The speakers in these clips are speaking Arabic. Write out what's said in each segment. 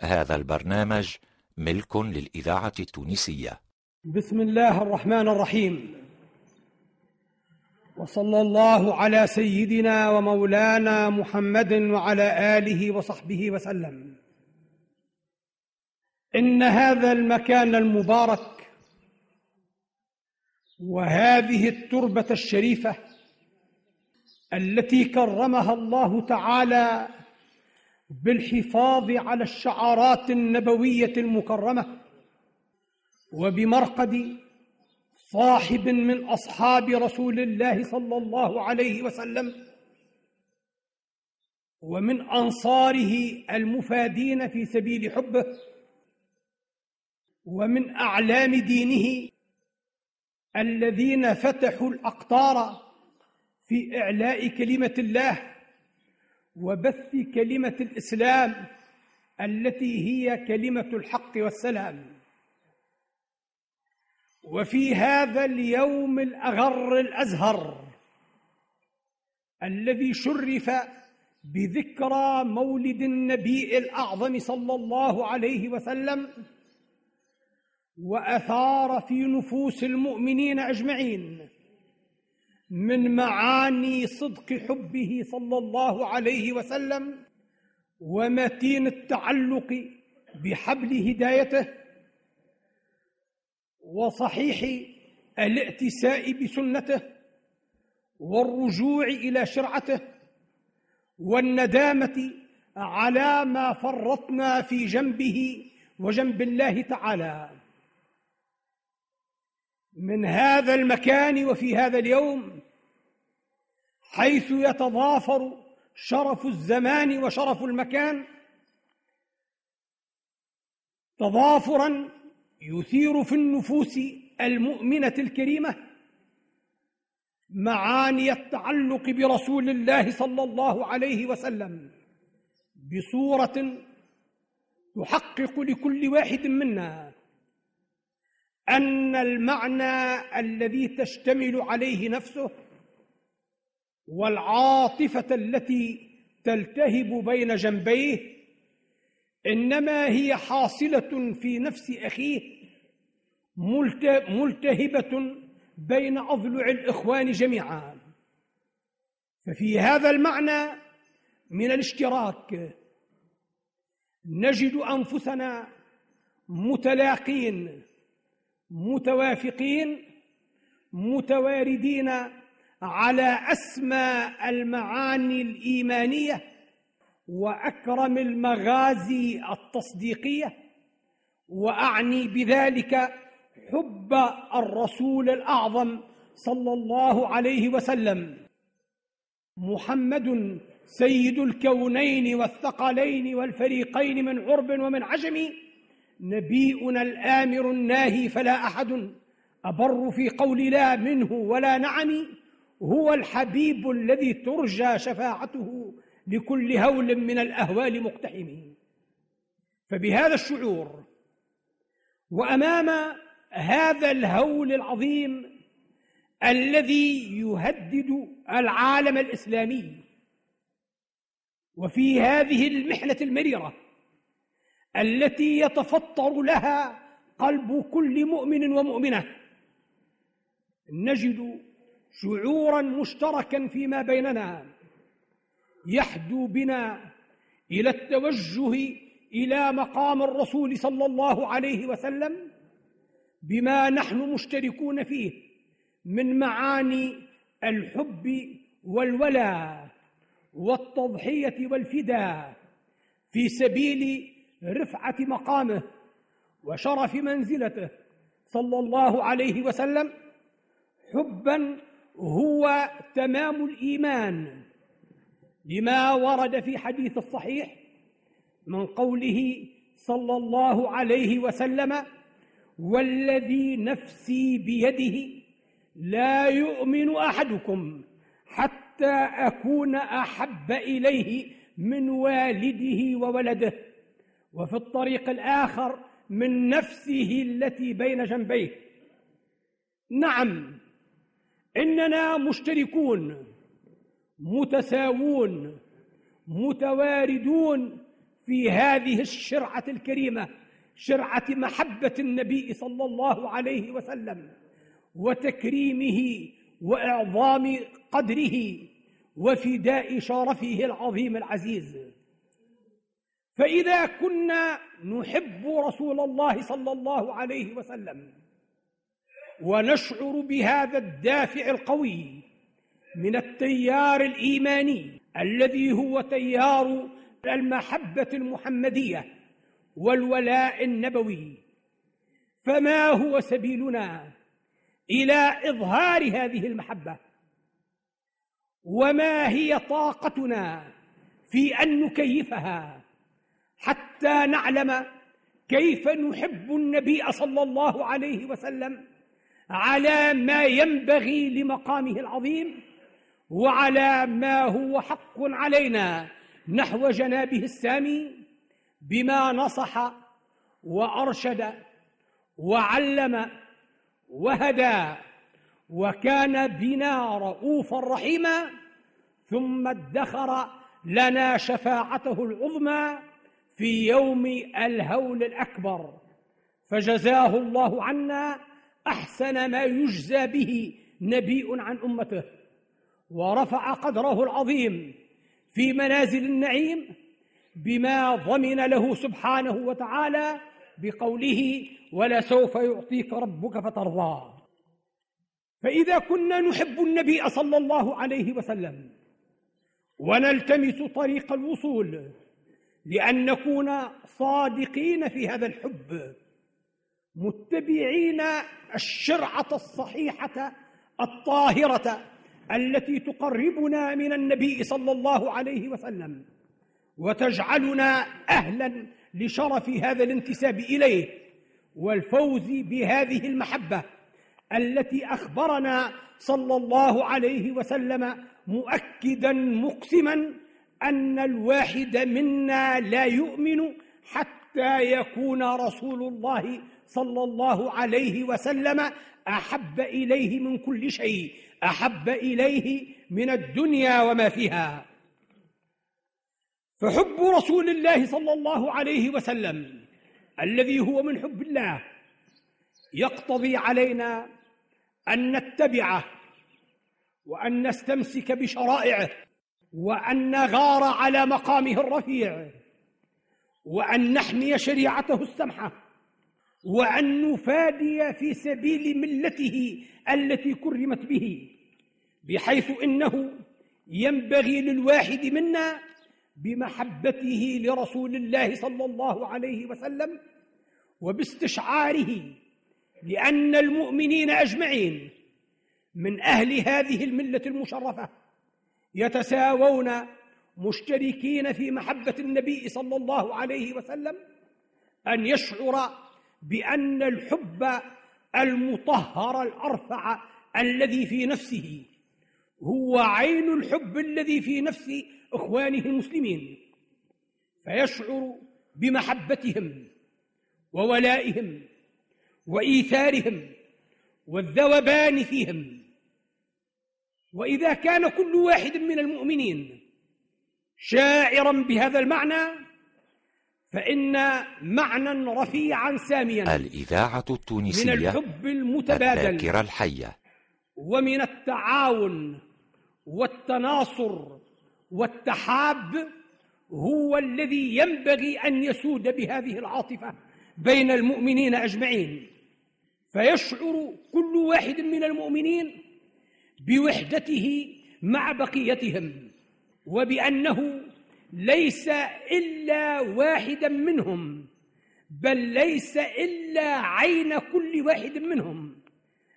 هذا البرنامج ملك للإذاعة التونسية. بسم الله الرحمن الرحيم. وصلى الله على سيدنا ومولانا محمد وعلى آله وصحبه وسلم. إن هذا المكان المبارك وهذه التربة الشريفة التي كرمها الله تعالى بالحفاظ على الشعارات النبوية المكرمة وبمرقد صاحب من أصحاب رسول الله صلى الله عليه وسلم ومن أنصاره المفادين في سبيل حبه ومن أعلام دينه الذين فتحوا الأقطار في إعلاء كلمة الله وبث كلمة الإسلام التي هي كلمة الحق والسلام. وفي هذا اليوم الأغر الأزهر الذي شرف بذكرى مولد النبي الأعظم صلى الله عليه وسلم وأثار في نفوس المؤمنين أجمعين. من معاني صدق حبه صلى الله عليه وسلم ومتين التعلق بحبل هدايته وصحيح الائتساء بسنته والرجوع إلى شرعته والندامة على ما فرطنا في جنبه وجنب الله تعالى. من هذا المكان وفي هذا اليوم حيث يتضافر شرف الزمان وشرف المكان تضافرا يثير في النفوس المؤمنة الكريمة معاني التعلق برسول الله صلى الله عليه وسلم بصورة تحقق لكل واحد منا أن المعنى الذي تشتمل عليه نفسه والعاطفة التي تلتهب بين جنبيه إنما هي حاصلة في نفس أخيه ملتهبة بين أضلع الإخوان جميعا. ففي هذا المعنى من الاشتراك نجد أنفسنا متلاقين متوافقين متواردين على أسمى المعاني الإيمانية وأكرم المغازي التصديقية وأعني بذلك حب الرسول الأعظم صلى الله عليه وسلم. محمد سيد الكونين والثقلين والفريقين من عرب ومن عجم نبينا الآمر الناهي فلا أحد أبر في قول لا منه ولا نعم هو الحبيب الذي ترجى شفاعته لكل هول من الأهوال مقتحم فبهذا الشعور وأمام هذا الهول العظيم الذي يهدد العالم الإسلامي وفي هذه المحنة المريرة التي يتفطر لها قلب كل مؤمن ومؤمنة. نجد شعورا مشتركا فيما بيننا يحدو بنا إلى التوجه إلى مقام الرسول صلى الله عليه وسلم بما نحن مشتركون فيه من معاني الحب والولاء والتضحية والفداء في سبيل رفعة مقامه وشرف منزلته صلى الله عليه وسلم حبا هو تمام الإيمان لما ورد في حديث الصحيح من قوله صلى الله عليه وسلم والذي نفسي بيده لا يؤمن أحدكم حتى أكون أحب إليه من والده وولده وفي الطريق الآخر من نفسه التي بين جنبيه. نعم إننا مشتركون متساوون متواردون في هذه الشرعة الكريمة شرعة محبة النبي صلى الله عليه وسلم وتكريمه وإعظام قدره وفداء شرفه العظيم العزيز. فإذا كنا نحب رسول الله صلى الله عليه وسلم ونشعر بهذا الدافع القوي من التيار الإيماني الذي هو تيار المحبة المحمدية والولاء النبوي فما هو سبيلنا إلى إظهار هذه المحبة؟ وما هي طاقتنا في أن نكيفها؟ حتى نعلم كيف نحب النبي صلى الله عليه وسلم على ما ينبغي لمقامه العظيم وعلى ما هو حق علينا نحو جنابه السامي بما نصح وأرشد وعلم وهدى وكان بنا رؤوفا رحيما ثم ادخر لنا شفاعته العظمى في يوم الهول الأكبر. فجزاه الله عنا أحسن ما يجزى به نبي عن أمته. ورفع قدره العظيم في منازل النعيم بما ضمن له سبحانه وتعالى بقوله ولسوف يعطيك ربك فترضى فإذا كنا نحب النبي صلى الله عليه وسلم ونلتمس طريق الوصول لأن نكون صادقين في هذا الحب متبعين الشرعة الصحيحة الطاهرة التي تقربنا من النبي صلى الله عليه وسلم وتجعلنا أهلا لشرف هذا الانتساب إليه والفوز بهذه المحبة التي أخبرنا صلى الله عليه وسلم مؤكدا مقسما أن الواحد منا لا يؤمن حتى يكون رسول الله صلى الله عليه وسلم أحب إليه من كل شيء أحب إليه من الدنيا وما فيها. فحب رسول الله صلى الله عليه وسلم الذي هو من حب الله يقتضي علينا أن نتبعه وأن نستمسك بشرائعه وأن نغار على مقامه الرفيع وأن نحمي شريعته السمحة وأن نفادي في سبيل ملته التي كرمت به بحيث إنه ينبغي للواحد منا بمحبته لرسول الله صلى الله عليه وسلم وباستشعاره لأن المؤمنين أجمعين من أهل هذه الملة المشرفة. يتساوون مشتركين في محبة النبي صلى الله عليه وسلم أن يشعر بأن الحب المطهر الأرفع الذي في نفسه هو عين الحب الذي في نفس إخوانه المسلمين فيشعر بمحبتهم وولائهم وإيثارهم والذوبان فيهم وإذا كان كل واحد من المؤمنين شاعرا بهذا المعنى فإن معنى رفيعا ساميا الإذاعة التونسية من الحب المتبادل الذاكرة الحية. ومن التعاون والتناصر والتحاب هو الذي ينبغي أن يسود بهذه العاطفة بين المؤمنين أجمعين. فيشعر كل واحد من المؤمنين بوحدته مع بقيتهم وبأنه ليس إلا واحدا منهم بل ليس إلا عين كل واحد منهم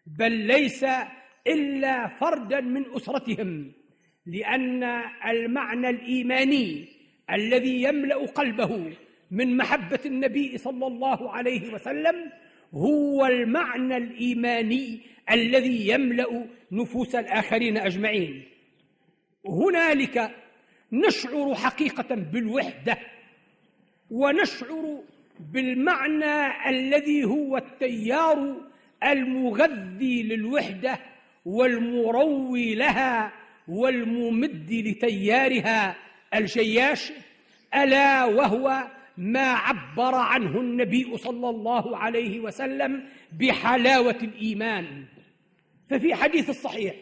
بل ليس إلا فردا من أسرتهم لأن المعنى الإيماني الذي يملأ قلبه من محبة النبي صلى الله عليه وسلم هو المعنى الإيماني الذي يملأ نفوس الآخرين أجمعين. هنالك نشعر حقيقة بالوحدة ونشعر بالمعنى الذي هو التيار المغذي للوحدة والمروي لها والممد لتيارها الجياش ألا وهو ما عبر عنه النبي صلى الله عليه وسلم بحلاوة الإيمان. ففي حديث الصحيح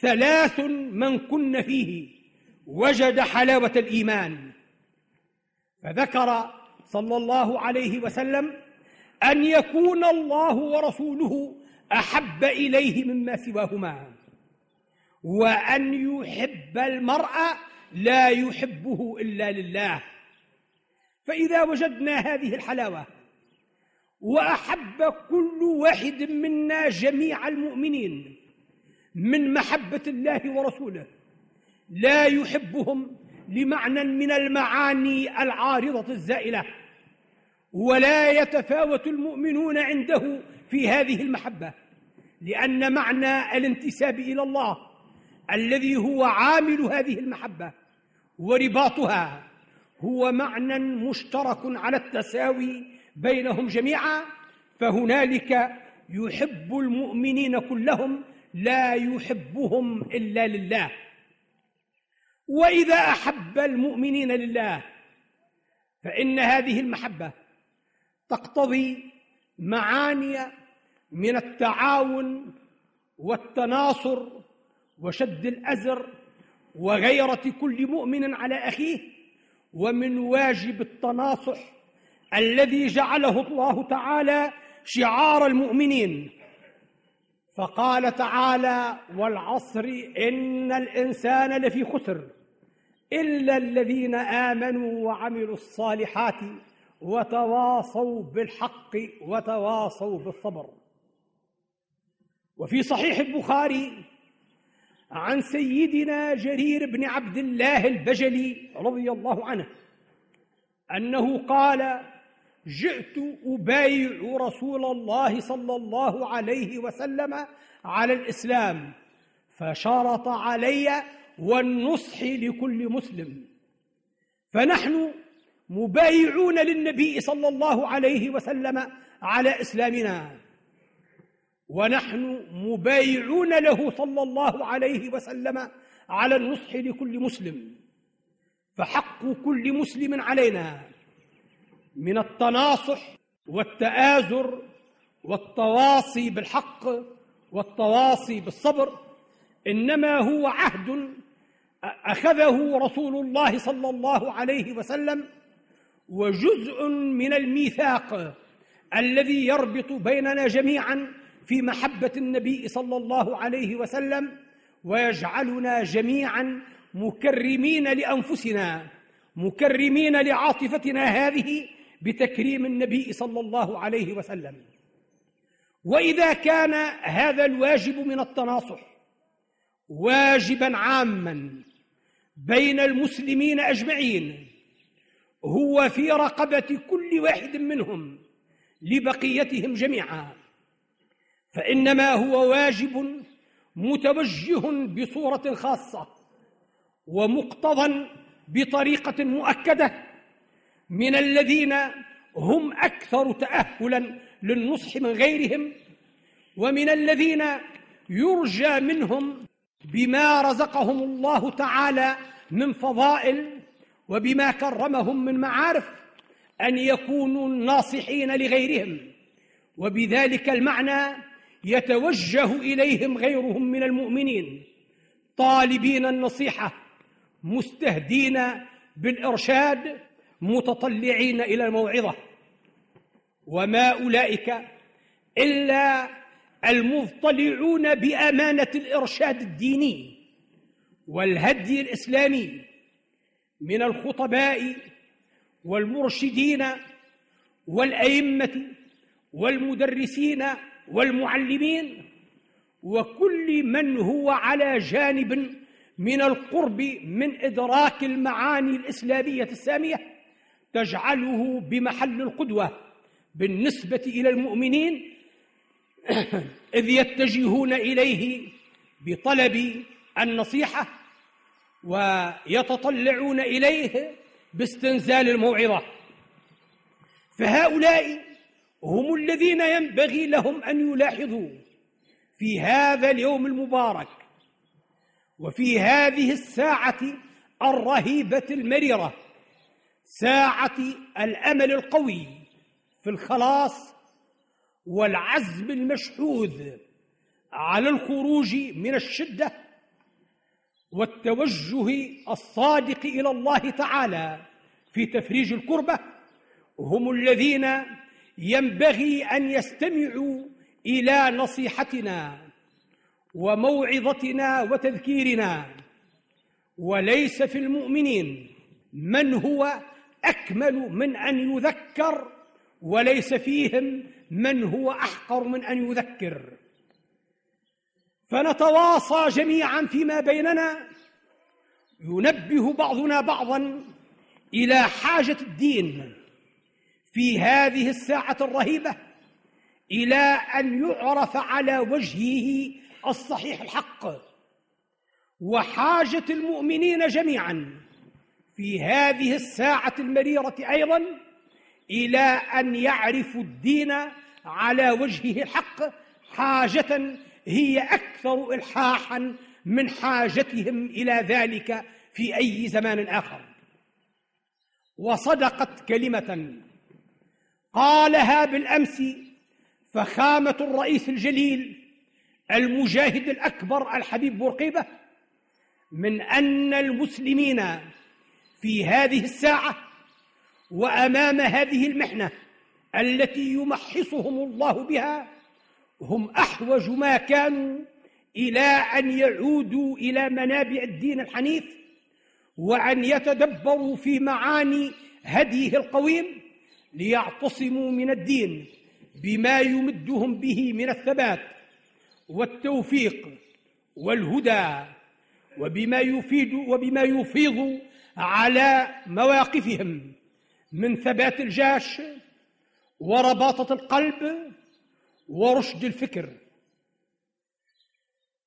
ثلاث من كن فيه وجد حلاوة الإيمان. فذكر صلى الله عليه وسلم أن يكون الله ورسوله أحب إليه مما سواهما وأن يحب المرء لا يحبه إلا لله. فإذا وجدنا هذه الحلاوة وأحب كل واحد منا جميع المؤمنين من محبة الله ورسوله. لا يحبهم لمعنى من المعاني العارضة الزائلة ولا يتفاوت المؤمنون عنده في هذه المحبة لأن معنى الانتساب إلى الله الذي هو عامل هذه المحبة ورباطها هو معنى مشترك على التساوي بينهم جميعا فهنالك يحب المؤمنين كلهم لا يحبهم إلا لله. وإذا أحب المؤمنين لله فإن هذه المحبة تقتضي معاني من التعاون والتناصر وشد الأزر وغيرة كل مؤمن على أخيه ومن واجب التناصح الذي جعله الله تعالى شعار المؤمنين. فقال تعالى والعصر إن الإنسان لفي خسر إلا الذين آمنوا وعملوا الصالحات وتواصوا بالحق وتواصوا بالصبر. وفي صحيح البخاري عن سيدنا جرير بن عبد الله البجلي رضي الله عنه أنه قال جئت أبايع رسول الله صلى الله عليه وسلم على الإسلام فشرط علي والنصح لكل مسلم. فنحن مبايعون للنبي صلى الله عليه وسلم على إسلامنا. ونحن مبايعون له صلى الله عليه وسلم على النصح لكل مسلم. فحق كل مسلم علينا. من التناصح والتآزر والتواصي بالحق والتواصي بالصبر إنما هو عهد أخذه رسول الله صلى الله عليه وسلم وجزء من الميثاق الذي يربط بيننا جميعا في محبة النبي صلى الله عليه وسلم ويجعلنا جميعا مكرمين لأنفسنا مكرمين لعاطفتنا هذه بتكريم النبي صلى الله عليه وسلم. وإذا كان هذا الواجب من التناصح واجبا عاما بين المسلمين أجمعين هو في رقبة كل واحد منهم لبقيتهم جميعا. فإنما هو واجب متوجه بصورة خاصة ومقتضى بطريقة مؤكدة من الذين هم أكثر تاهلا للنصح من غيرهم ومن الذين يرجى منهم بما رزقهم الله تعالى من فضائل وبما كرمهم من معارف أن يكونوا ناصحين لغيرهم. وبذلك المعنى يتوجه إليهم غيرهم من المؤمنين طالبين النصيحة مستهدين بالإرشاد متطلعين إلى الموعظه وما أولئك إلا المضطلعون بأمانة الإرشاد الديني والهدي الإسلامي من الخطباء والمرشدين والأئمة والمدرسين والمعلمين وكل من هو على جانب من القرب من إدراك المعاني الإسلامية السامية. تجعله بمحل القدوة بالنسبة إلى المؤمنين إذ يتجهون إليه بطلب النصيحة ويتطلعون إليه باستنزال الموعظة. فهؤلاء هم الذين ينبغي لهم أن يلاحظوا في هذا اليوم المبارك وفي هذه الساعة الرهيبة المريرة ساعة الأمل القوي في الخلاص والعزم المشحوذ على الخروج من الشدة والتوجه الصادق إلى الله تعالى في تفريج الكربة هم الذين ينبغي أن يستمعوا إلى نصيحتنا وموعظتنا وتذكيرنا وليس في المؤمنين من هو أكمل من أن يذكر وليس فيهم من هو أحقر من أن يذكر. فنتواصى جميعا فيما بيننا. ينبه بعضنا بعضا إلى حاجة الدين في هذه الساعة الرهيبة إلى أن يعرف على وجهه الصحيح الحق. وحاجة المؤمنين جميعا في هذه الساعة المريرة أيضا إلى أن يعرفوا الدين على وجهه الحق حاجة هي أكثر إلحاحا من حاجتهم إلى ذلك في أي زمان آخر. وصدقت كلمة قالها بالأمس فخامة الرئيس الجليل المجاهد الأكبر الحبيب بورقيبة من أن المسلمين في هذه الساعة وأمام هذه المحنة التي يمحصهم الله بها هم أحوج ما كانوا إلى أن يعودوا إلى منابع الدين الحنيف وأن يتدبروا في معاني هديه القويم ليعتصموا من الدين بما يمدهم به من الثبات والتوفيق والهدى وبما يفيد وبما يفيض على مواقفهم من ثبات الجاش ورباطة القلب ورشد الفكر.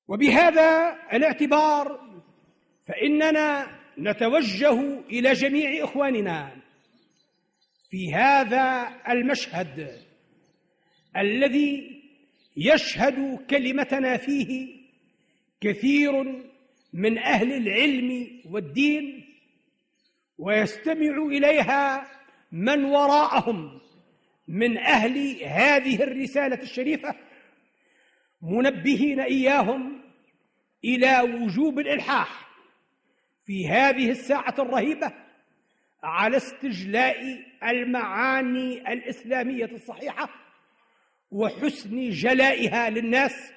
وبهذا الاعتبار فإننا نتوجه إلى جميع إخواننا في هذا المشهد الذي يشهد كلمتنا فيه كثير من أهل العلم والدين ويستمع إليها من وراءهم من أهل هذه الرسالة الشريفة منبهين إياهم إلى وجوب الإلحاح في هذه الساعة الرهيبة على استجلاء المعاني الإسلامية الصحيحة وحسن جلائها للناس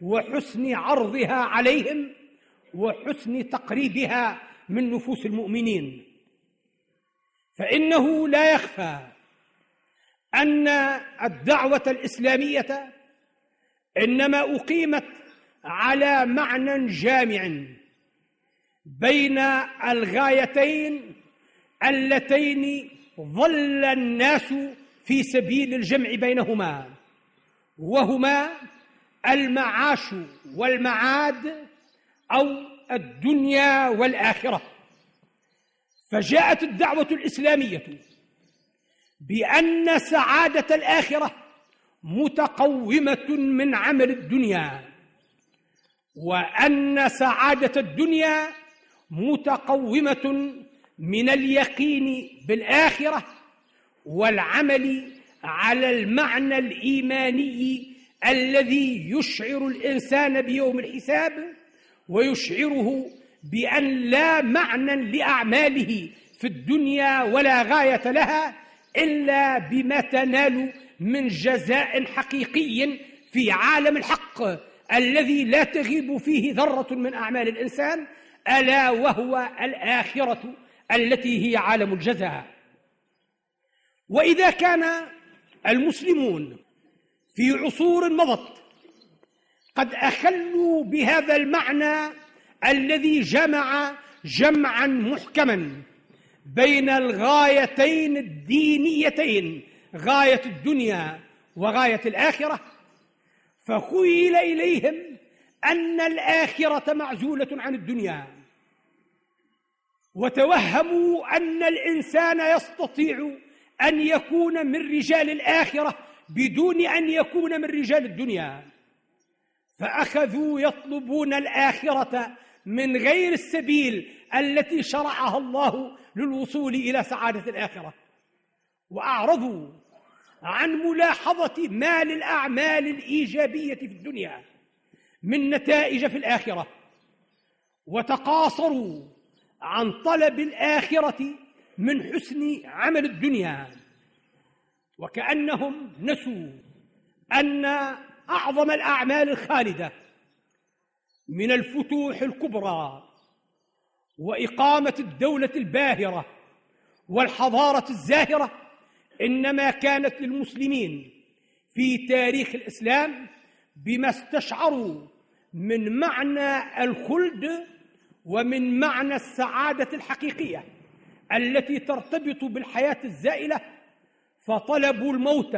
وحسن عرضها عليهم وحسن تقريبها من نفوس المؤمنين. فإنه لا يخفى أن الدعوة الإسلامية إنما أقيمت على معنى جامع بين الغايتين اللتين ظل الناس في سبيل الجمع بينهما وهما المعاش والمعاد أو الدنيا والآخرة. فجاءت الدعوة الإسلامية بأن سعادة الآخرة متقومة من عمل الدنيا وأن سعادة الدنيا متقومة من اليقين بالآخرة والعمل على المعنى الإيماني الذي يشعر الإنسان بيوم الحساب. ويشعره بأن لا معنى لأعماله في الدنيا ولا غاية لها إلا بما تنال من جزاء حقيقي في عالم الحق الذي لا تغيب فيه ذرة من أعمال الإنسان ألا وهو الآخرة التي هي عالم الجزاء. وإذا كان المسلمون في عصور مضت قد أخلوا بهذا المعنى الذي جمع جمعا محكما بين الغايتين الدينيتين غاية الدنيا وغاية الآخرة. فخيل إليهم أن الآخرة معزولة عن الدنيا. وتوهموا أن الإنسان يستطيع أن يكون من رجال الآخرة بدون أن يكون من رجال الدنيا. فأخذوا يطلبون الآخرة من غير السبيل التي شرعها الله للوصول إلى سعادة الآخرة. وأعرضوا عن ملاحظة ما للأعمال الإيجابية في الدنيا من نتائج في الآخرة وتقاصروا عن طلب الآخرة من حسن عمل الدنيا. وكأنهم نسوا أن أعظم الأعمال الخالدة من الفتوح الكبرى وإقامة الدولة الباهرة والحضارة الزاهرة إنما كانت للمسلمين في تاريخ الإسلام بما استشعروا من معنى الخلد ومن معنى السعادة الحقيقية التي ترتبط بالحياة الزائلة فطلبوا الموت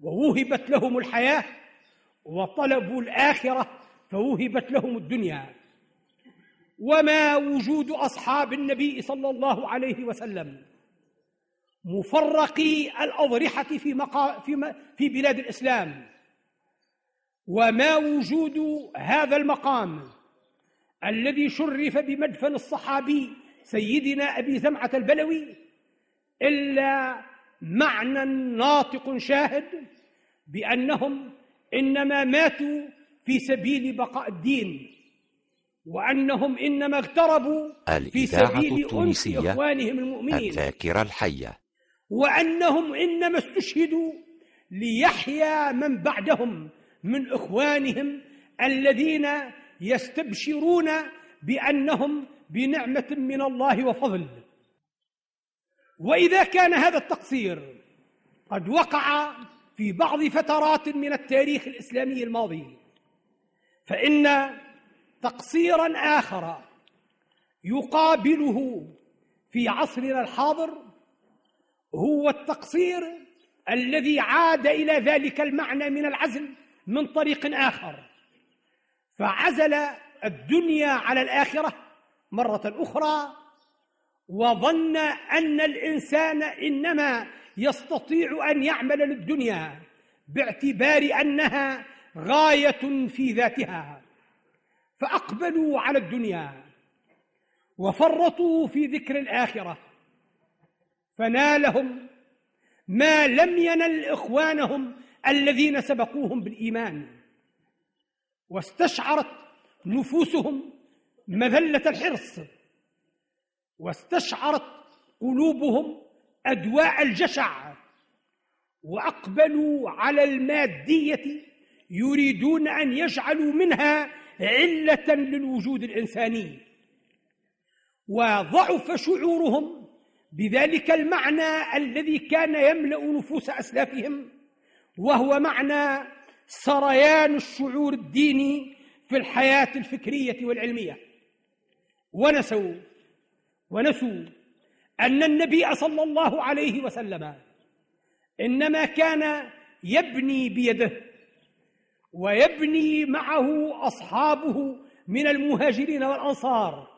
ووهبت لهم الحياة وطلبوا الآخرة فوهبت لهم الدنيا. وما وجود أصحاب النبي صلى الله عليه وسلم. مفرقي الأضرحة في, مقا في, في بلاد الإسلام. وما وجود هذا المقام الذي شرف بمدفن الصحابي سيدنا أبي زمعة البلوي إلا معنى ناطق شاهد بأنهم إنما ماتوا في سبيل بقاء الدين وأنهم إنما اغتربوا في سبيل أنس إخوانهم المؤمنين. الذاكرة الحية. وأنهم إنما استشهدوا ليحيا من بعدهم من إخوانهم الذين يستبشرون بأنهم بنعمة من الله وفضل. وإذا كان هذا التقصير قد وقع في بعض فترات من التاريخ الإسلامي الماضي فإن تقصيرا آخر يقابله في عصرنا الحاضر هو التقصير الذي عاد إلى ذلك المعنى من العزل من طريق آخر فعزل الدنيا على الآخرة مرة أخرى وظن أن الإنسان إنما يستطيع أن يعمل للدنيا باعتبار أنها غاية في ذاتها. فأقبلوا على الدنيا وفرطوا في ذكر الآخرة فنالهم ما لم ينل إخوانهم الذين سبقوهم بالإيمان واستشعرت نفوسهم مذلة الحرص واستشعرت قلوبهم أدواء الجشع. وأقبلوا على المادية يريدون أن يجعلوا منها علة للوجود الإنساني. وضعف شعورهم بذلك المعنى الذي كان يملأ نفوس أسلافهم وهو معنى سريان الشعور الديني في الحياة الفكرية والعلمية. ونسوا ونسوا أن النبي صلى الله عليه وسلم إنما كان يبني بيده ويبني معه أصحابه من المهاجرين والأنصار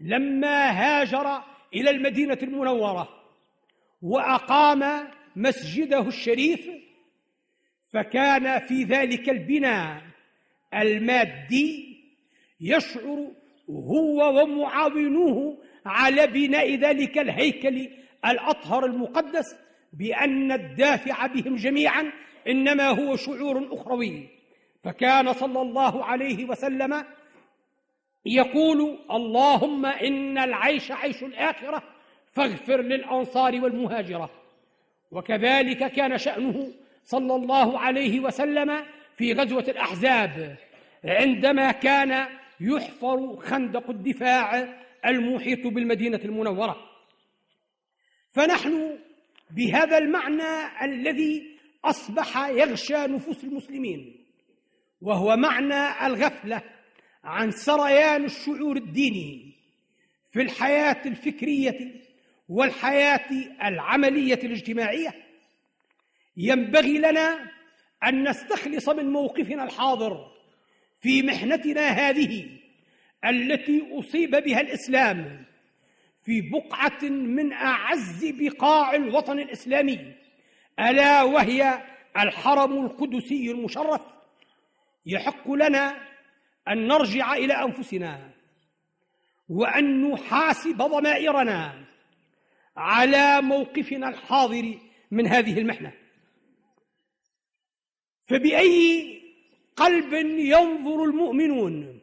لما هاجر إلى المدينة المنورة وأقام مسجده الشريف فكان في ذلك البناء المادي يشعر هو ومعاونوه على بناء ذلك الهيكل الأطهر المقدس بأن الدافع بهم جميعا إنما هو شعور أخروي. فكان صلى الله عليه وسلم يقول اللهم إن العيش عيش الآخرة فاغفر للأنصار والمهاجرة. وكذلك كان شأنه صلى الله عليه وسلم في غزوة الأحزاب عندما كان يحفر خندق الدفاع المحيط بالمدينة المنورة. فنحن بهذا المعنى الذي أصبح يغشى نفوس المسلمين وهو معنى الغفلة عن سريان الشعور الديني في الحياة الفكرية والحياة العملية الاجتماعية. ينبغي لنا أن نستخلص من موقفنا الحاضر في محنتنا هذه التي أصيب بها الإسلام في بقعة من أعز بقاع الوطن الإسلامي ألا وهي الحرم القدسي المشرف. يحق لنا أن نرجع إلى أنفسنا وأن نحاسب ضمائرنا على موقفنا الحاضر من هذه المحنة. فبأي قلب ينظر المؤمنون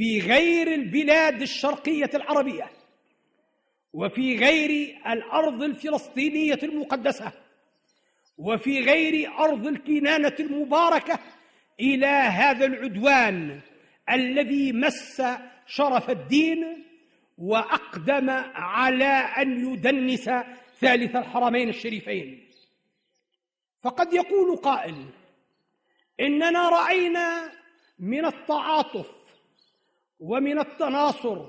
في غير البلاد الشرقية العربية وفي غير الأرض الفلسطينية المقدسة وفي غير أرض الكنانة المباركة إلى هذا العدوان الذي مس شرف الدين وأقدم على أن يدنس ثالث الحرمين الشريفين. فقد يقول قائل إننا رأينا من التعاطف ومن التناصر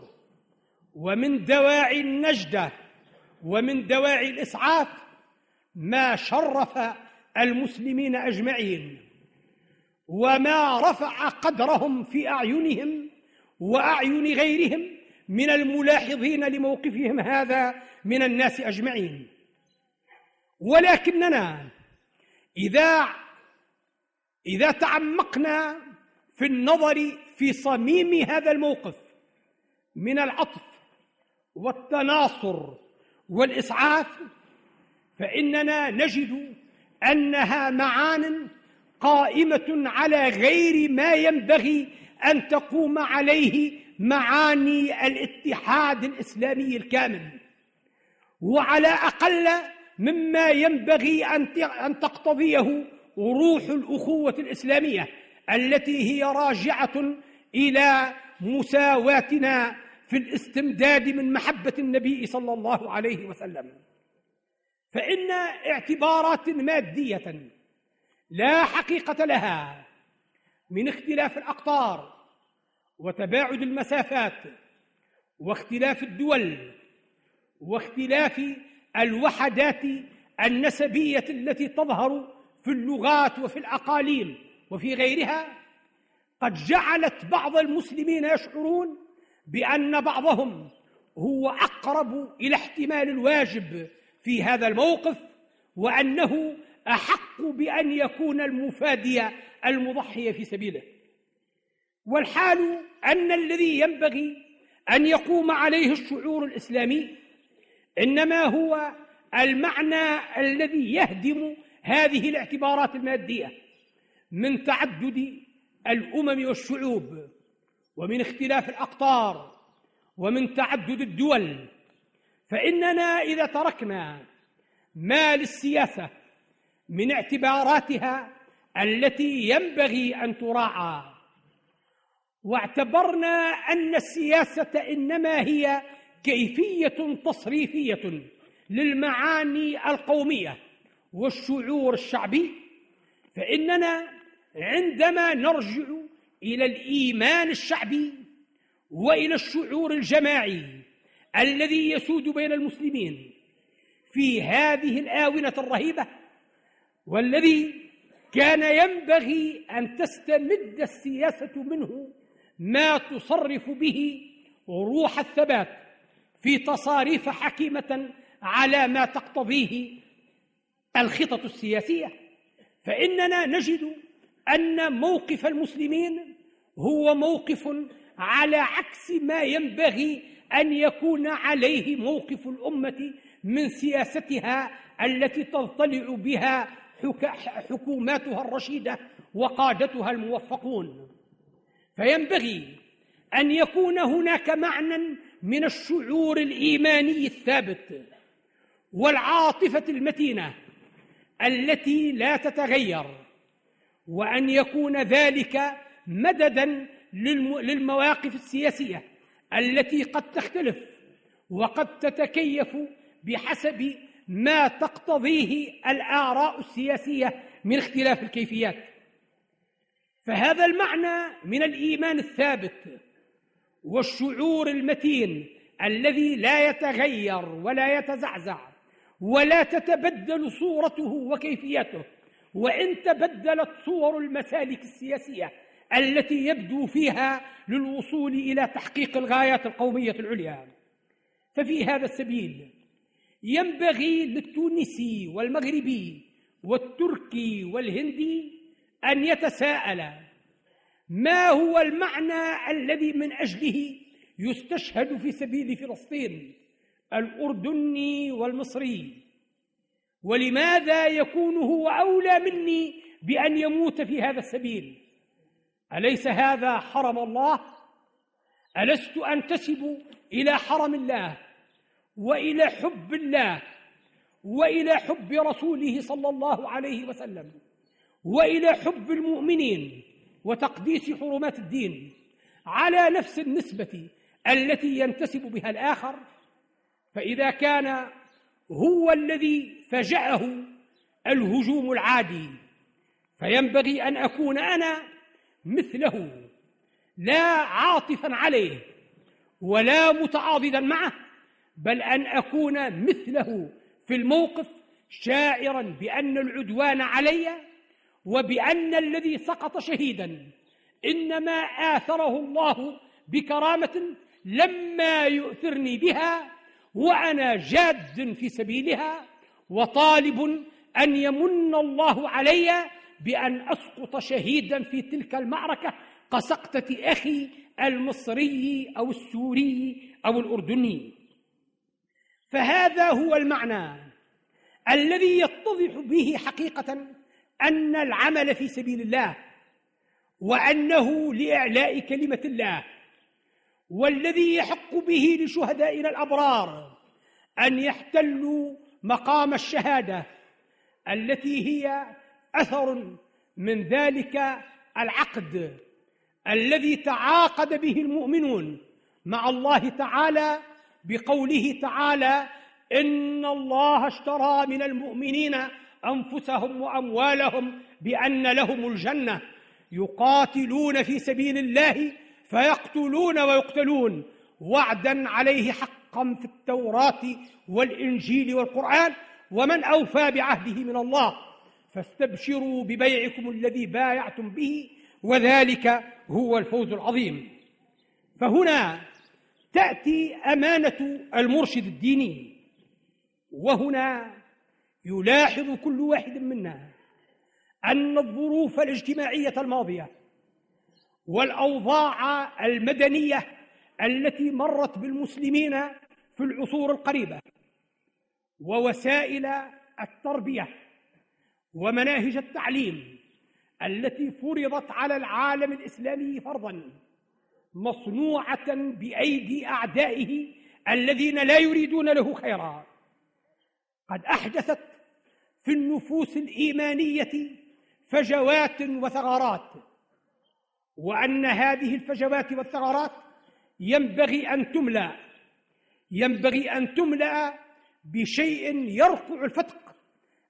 ومن دواعي النجدة ومن دواعي الإسعاف ما شرف المسلمين أجمعين وما رفع قدرهم في أعينهم وأعين غيرهم من الملاحظين لموقفهم هذا من الناس أجمعين. ولكننا إذا إذا تعمقنا في النظر في صميم هذا الموقف من العطف والتناصر والإسعاف فإننا نجد أنها معان قائمة على غير ما ينبغي أن تقوم عليه معاني الاتحاد الإسلامي الكامل. وعلى أقل مما ينبغي أن تقتضيه روح الأخوة الإسلامية التي هي راجعة إلى مساواتنا في الاستمداد من محبة النبي صلى الله عليه وسلم. فإن اعتبارات مادية لا حقيقة لها من اختلاف الأقطار وتباعد المسافات واختلاف الدول واختلاف الوحدات النسبية التي تظهر في اللغات وفي الأقاليم. وفي غيرها قد جعلت بعض المسلمين يشعرون بأن بعضهم هو أقرب إلى احتمال الواجب في هذا الموقف وأنه أحق بأن يكون المفادي المضحي في سبيله. والحال أن الذي ينبغي أن يقوم عليه الشعور الإسلامي إنما هو المعنى الذي يهدم هذه الاعتبارات المادية. من تعدد الأمم والشعوب ومن اختلاف الأقطار ومن تعدد الدول. فإننا إذا تركنا ما للسياسة من اعتباراتها التي ينبغي أن تراعى واعتبرنا أن السياسة إنما هي كيفية تصريفية للمعاني القومية والشعور الشعبي فإننا عندما نرجع إلى الإيمان الشعبي وإلى الشعور الجماعي الذي يسود بين المسلمين في هذه الآونة الرهيبة والذي كان ينبغي أن تستمد السياسة منه ما تصرف به روح الثبات في تصاريف حكيمة على ما تقتضيه الخطط السياسية. فإننا نجد أن موقف المسلمين هو موقف على عكس ما ينبغي أن يكون عليه موقف الأمة من سياستها التي تضطلع بها حكوماتها الرشيدة وقادتها الموفقون. فينبغي أن يكون هناك معنى من الشعور الإيماني الثابت والعاطفة المتينة التي لا تتغير. وأن يكون ذلك مددا للمواقف السياسية التي قد تختلف وقد تتكيف بحسب ما تقتضيه الآراء السياسية من اختلاف الكيفيات. فهذا المعنى من الإيمان الثابت والشعور المتين الذي لا يتغير ولا يتزعزع ولا تتبدل صورته وكيفيته وإن تبدلت صور المسالك السياسية التي يبدو فيها للوصول إلى تحقيق الغايات القومية العليا. ففي هذا السبيل ينبغي للتونسي والمغربي والتركي والهندي أن يتساءل ما هو المعنى الذي من أجله يستشهد في سبيل فلسطين الأردني والمصري. ولماذا يكون هو أولى مني بأن يموت في هذا السبيل؟ أليس هذا حرم الله؟ ألست أنتسب إلى حرم الله وإلى حب الله وإلى حب رسوله صلى الله عليه وسلم وإلى حب المؤمنين وتقديس حرمات الدين على نفس النسبة التي ينتسب بها الآخر؟ فإذا كان هو الذي فجأه الهجوم العادي. فينبغي أن أكون أنا مثله لا عاطفا عليه ولا متعاضدا معه بل أن أكون مثله في الموقف شاعرا بأن العدوان علي وبأن الذي سقط شهيدا. إنما آثره الله بكرامة لما يؤثرني بها وأنا جاد في سبيلها وطالب أن يمن الله علي بأن أسقط شهيدا في تلك المعركة كسقطة أخي المصري أو السوري أو الأردني. فهذا هو المعنى الذي يتضح به حقيقة أن العمل في سبيل الله وأنه لإعلاء كلمة الله. والذي يحق به لشهدائنا الأبرار أن يحتلوا مقام الشهادة التي هي أثر من ذلك العقد الذي تعاقد به المؤمنون مع الله تعالى بقوله تعالى إن الله اشترى من المؤمنين أنفسهم وأموالهم بأن لهم الجنة يقاتلون في سبيل الله فيقتلون ويقتلون وعدا عليه حقا في التوراة والإنجيل والقرآن ومن أوفى بعهده من الله. فاستبشروا ببيعكم الذي بايعتم به وذلك هو الفوز العظيم. فهنا تأتي أمانة المرشد الديني وهنا يلاحظ كل واحد منا أن الظروف الاجتماعية الماضية والأوضاع المدنية التي مرت بالمسلمين في العصور القريبة ووسائل التربية ومناهج التعليم التي فرضت على العالم الإسلامي فرضا مصنوعة بأيدي أعدائه الذين لا يريدون له خيرا. قد أحدثت في النفوس الإيمانية فجوات وثغرات وأن هذه الفجوات والثغرات ينبغي أن تملأ ينبغي أن تملأ بشيء يرفع الفتق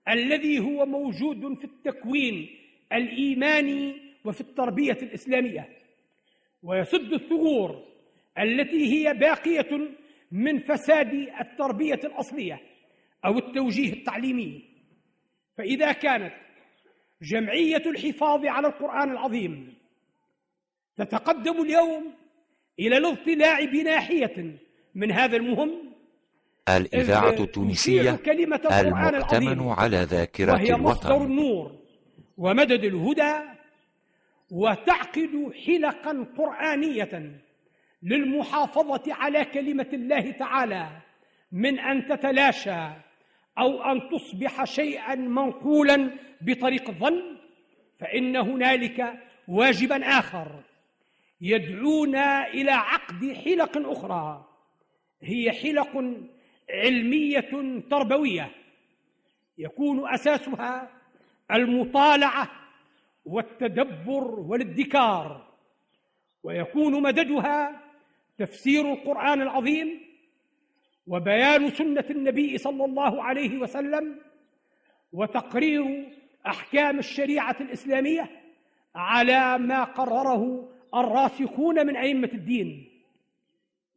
الذي هو موجود في التكوين الإيماني وفي التربية الإسلامية. ويسد الثغور التي هي باقية من فساد التربية الأصلية أو التوجيه التعليمي. فإذا كانت جمعية الحفاظ على القرآن العظيم تتقدم اليوم إلى الاضطلاع بناحية من هذا المهم الإذاعة التونسية المؤتمن على ذاكرة وهي الوطن. مصدر النور ومدد الهدى وتعقد حلقا قرآنية للمحافظة على كلمة الله تعالى من أن تتلاشى أو أن تصبح شيئا منقولا بطريق الظن فإن هنالك واجبا آخر يدعونا إلى عقد حلق أخرى. هي حلق علمية تربوية يكون أساسها المطالعة والتدبر والادكار ويكون مددها تفسير القرآن العظيم وبيان سنة النبي صلى الله عليه وسلم وتقرير أحكام الشريعة الإسلامية على ما قرره الراسخون من أئمة الدين.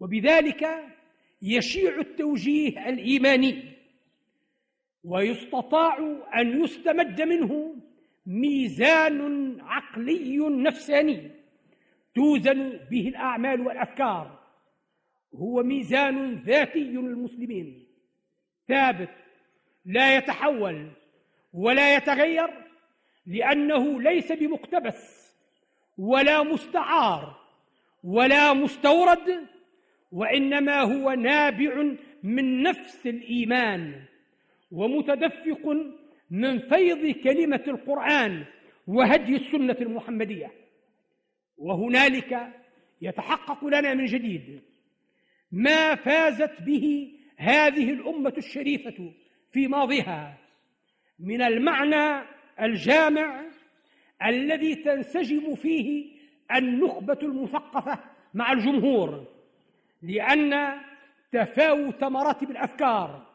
وبذلك يشيع التوجيه الإيماني ويستطاع أن يستمد منه ميزان عقلي نفساني توزن به الأعمال والأفكار. هو ميزان ذاتي للمسلمين. ثابت لا يتحول ولا يتغير لأنه ليس بمقتبس ولا مستعار ولا مستورد وإنما هو نابع من نفس الإيمان ومتدفق من فيض كلمة القرآن وهدي السنة المحمدية. وهنالك يتحقق لنا من جديد ما فازت به هذه الأمة الشريفة في ماضيها من المعنى الجامع الذي تنسجم فيه النخبة المثقفة مع الجمهور لأن تفاوت مراتب الأفكار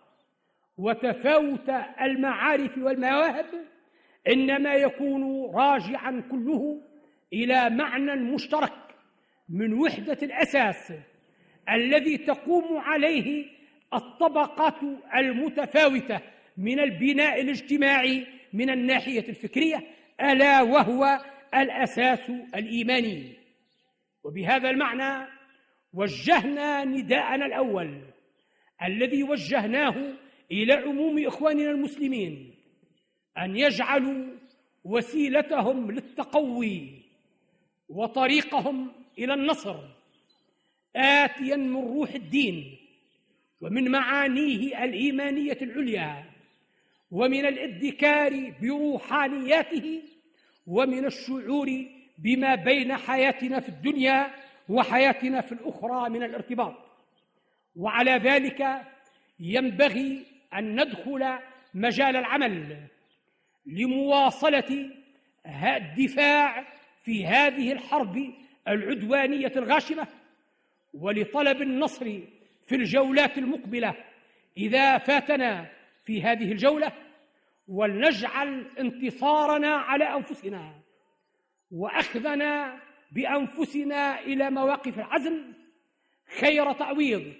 وتفاوت المعارف والمواهب إنما يكون راجعا كله إلى معنى مشترك من وحدة الأساس الذي تقوم عليه الطبقات المتفاوتة من البناء الاجتماعي من الناحية الفكرية ألا وهو الأساس الإيماني. وبهذا المعنى وجهنا نداءنا الأول الذي وجهناه إلى عموم إخواننا المسلمين أن يجعلوا وسيلتهم للتقوي وطريقهم إلى النصر اتيا من روح الدين ومن معانيه الإيمانية العليا. ومن الادكار بروحانياته ومن الشعور بما بين حياتنا في الدنيا وحياتنا في الأخرى من الارتباط. وعلى ذلك ينبغي أن ندخل مجال العمل لمواصلة الدفاع في هذه الحرب العدوانية الغاشمة ولطلب النصر في الجولات المقبلة إذا فاتنا في هذه الجولة ولنجعل انتصارنا على أنفسنا وأخذنا بأنفسنا إلى مواقف العزم خير تعويض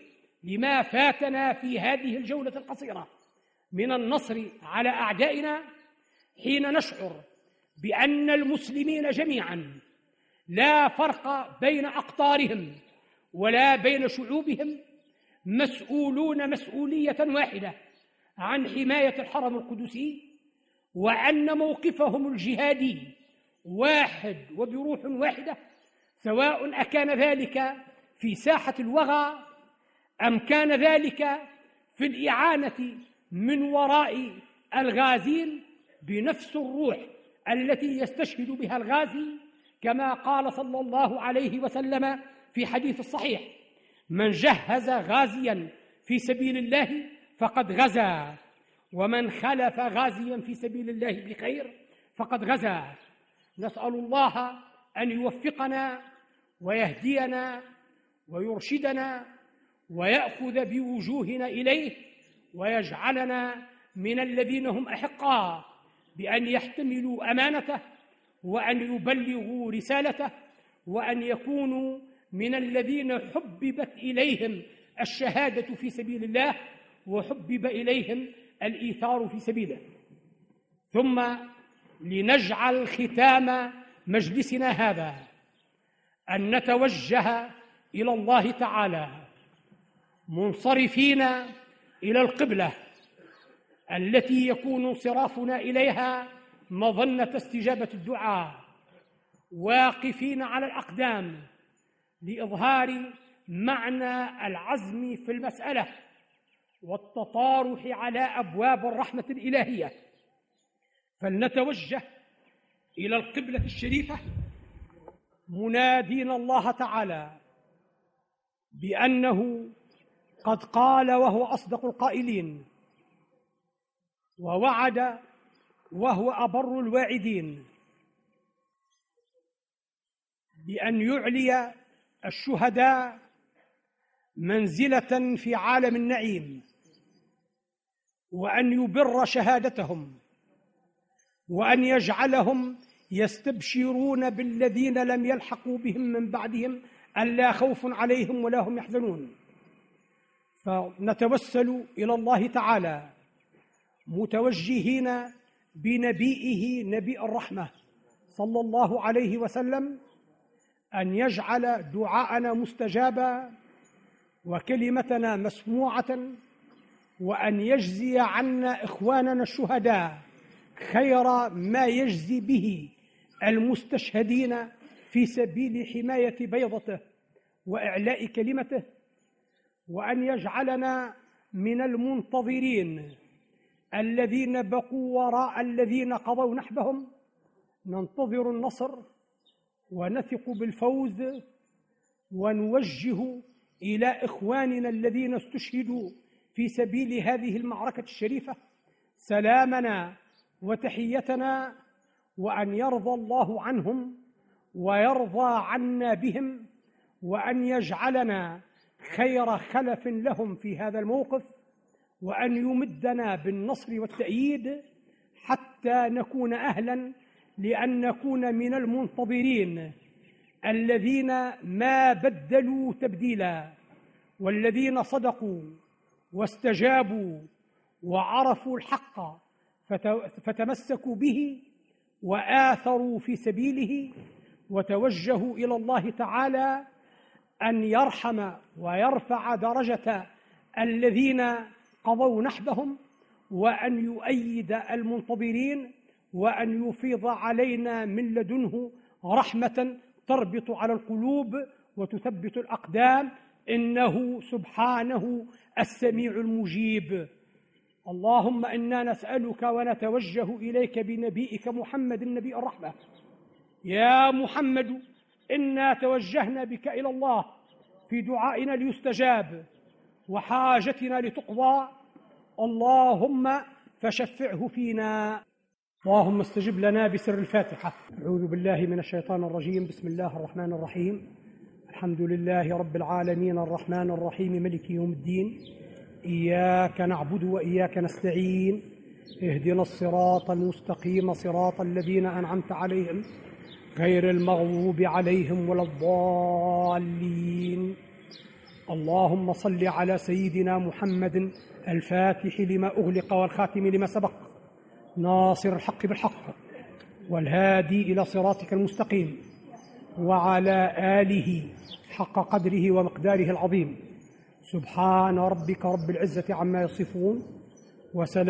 لما فاتنا في هذه الجولة القصيرة من النصر على أعدائنا حين نشعر بأن المسلمين جميعا لا فرق بين أقطارهم ولا بين شعوبهم مسؤولون مسؤولية واحدة. عن حماية الحرم القدسي وأن موقفهم الجهادي واحد وبروح واحدة سواء أكان ذلك في ساحة الوغى أم كان ذلك في الإعانة من وراء الغازين بنفس الروح التي يستشهد بها الغازي كما قال صلى الله عليه وسلم في حديث الصحيح من جهز غازيا في سبيل الله فقد غزا. ومن خلف غازيا في سبيل الله بخير فقد غزا. نسأل الله أن يوفقنا ويهدينا ويرشدنا ويأخذ بوجوهنا إليه ويجعلنا من الذين هم احقا بأن يحتملوا أمانته وأن يبلغوا رسالته وأن يكونوا من الذين حببت إليهم الشهادة في سبيل الله وحبب إليهم الإيثار في سبيله. ثم لنجعل ختام مجلسنا هذا أن نتوجه إلى الله تعالى منصرفين إلى القبلة التي يكون انصرافنا إليها مظنة استجابة الدعاء واقفين على الأقدام لإظهار معنى العزم في المسألة. والتطارح على أبواب الرحمة الإلهية. فلنتوجه إلى القبلة الشريفة. منادين الله تعالى بأنه قد قال وهو أصدق القائلين. ووعد وهو أبر الواعدين. بأن يعلي الشهداء منزلة في عالم النعيم. وأن يبر شهادتهم وأن يجعلهم يستبشرون بالذين لم يلحقوا بهم من بعدهم الا خوف عليهم ولا هم يحزنون. فنتوسل إلى الله تعالى متوجهين بنبيئه نبي الرحمة صلى الله عليه وسلم أن يجعل دعاءنا مستجابا وكلمتنا مسموعة وأن يجزي عنا إخواننا الشهداء خير ما يجزي به المستشهدين في سبيل حماية بيضته وإعلاء كلمته وأن يجعلنا من المنتظرين الذين بقوا وراء الذين قضوا نحبهم. ننتظر النصر ونثق بالفوز ونوجه إلى إخواننا الذين استشهدوا في سبيل هذه المعركة الشريفة سلامنا وتحيتنا وأن يرضى الله عنهم ويرضى عنا بهم وأن يجعلنا خير خلف لهم في هذا الموقف وأن يمدنا بالنصر والتأييد حتى نكون أهلا لأن نكون من المنتظرين الذين ما بدلوا تبديلا والذين صدقوا واستجابوا وعرفوا الحق فتمسكوا به وآثروا في سبيله وتوجهوا إلى الله تعالى أن يرحم ويرفع درجة الذين قضوا نحبهم وأن يؤيد المنتظرين وأن يفيض علينا من لدنه رحمة تربط على القلوب وتثبت الأقدام إنه سبحانه السميع المجيب. اللهم إنا نسألك ونتوجه إليك بنبيك محمد النبي الرحمة. يا محمد إنا توجهنا بك إلى الله في دعائنا ليستجاب وحاجتنا لتقضى. اللهم فشفعه فينا. اللهم استجب لنا بسر الفاتحة. أعوذ بالله من الشيطان الرجيم. بسم الله الرحمن الرحيم. الحمد لله رب العالمين الرحمن الرحيم ملك يوم الدين إياك نعبد وإياك نستعين اهدنا الصراط المستقيم صراط الذين أنعمت عليهم غير المغضوب عليهم ولا الضالين. اللهم صل على سيدنا محمد الفاتح لما أغلق والخاتم لما سبق ناصر الحق بالحق والهادي إلى صراطك المستقيم. وعلى آله حق قدره ومقداره العظيم. سبحان ربك رب العزة عما يصفون وسلام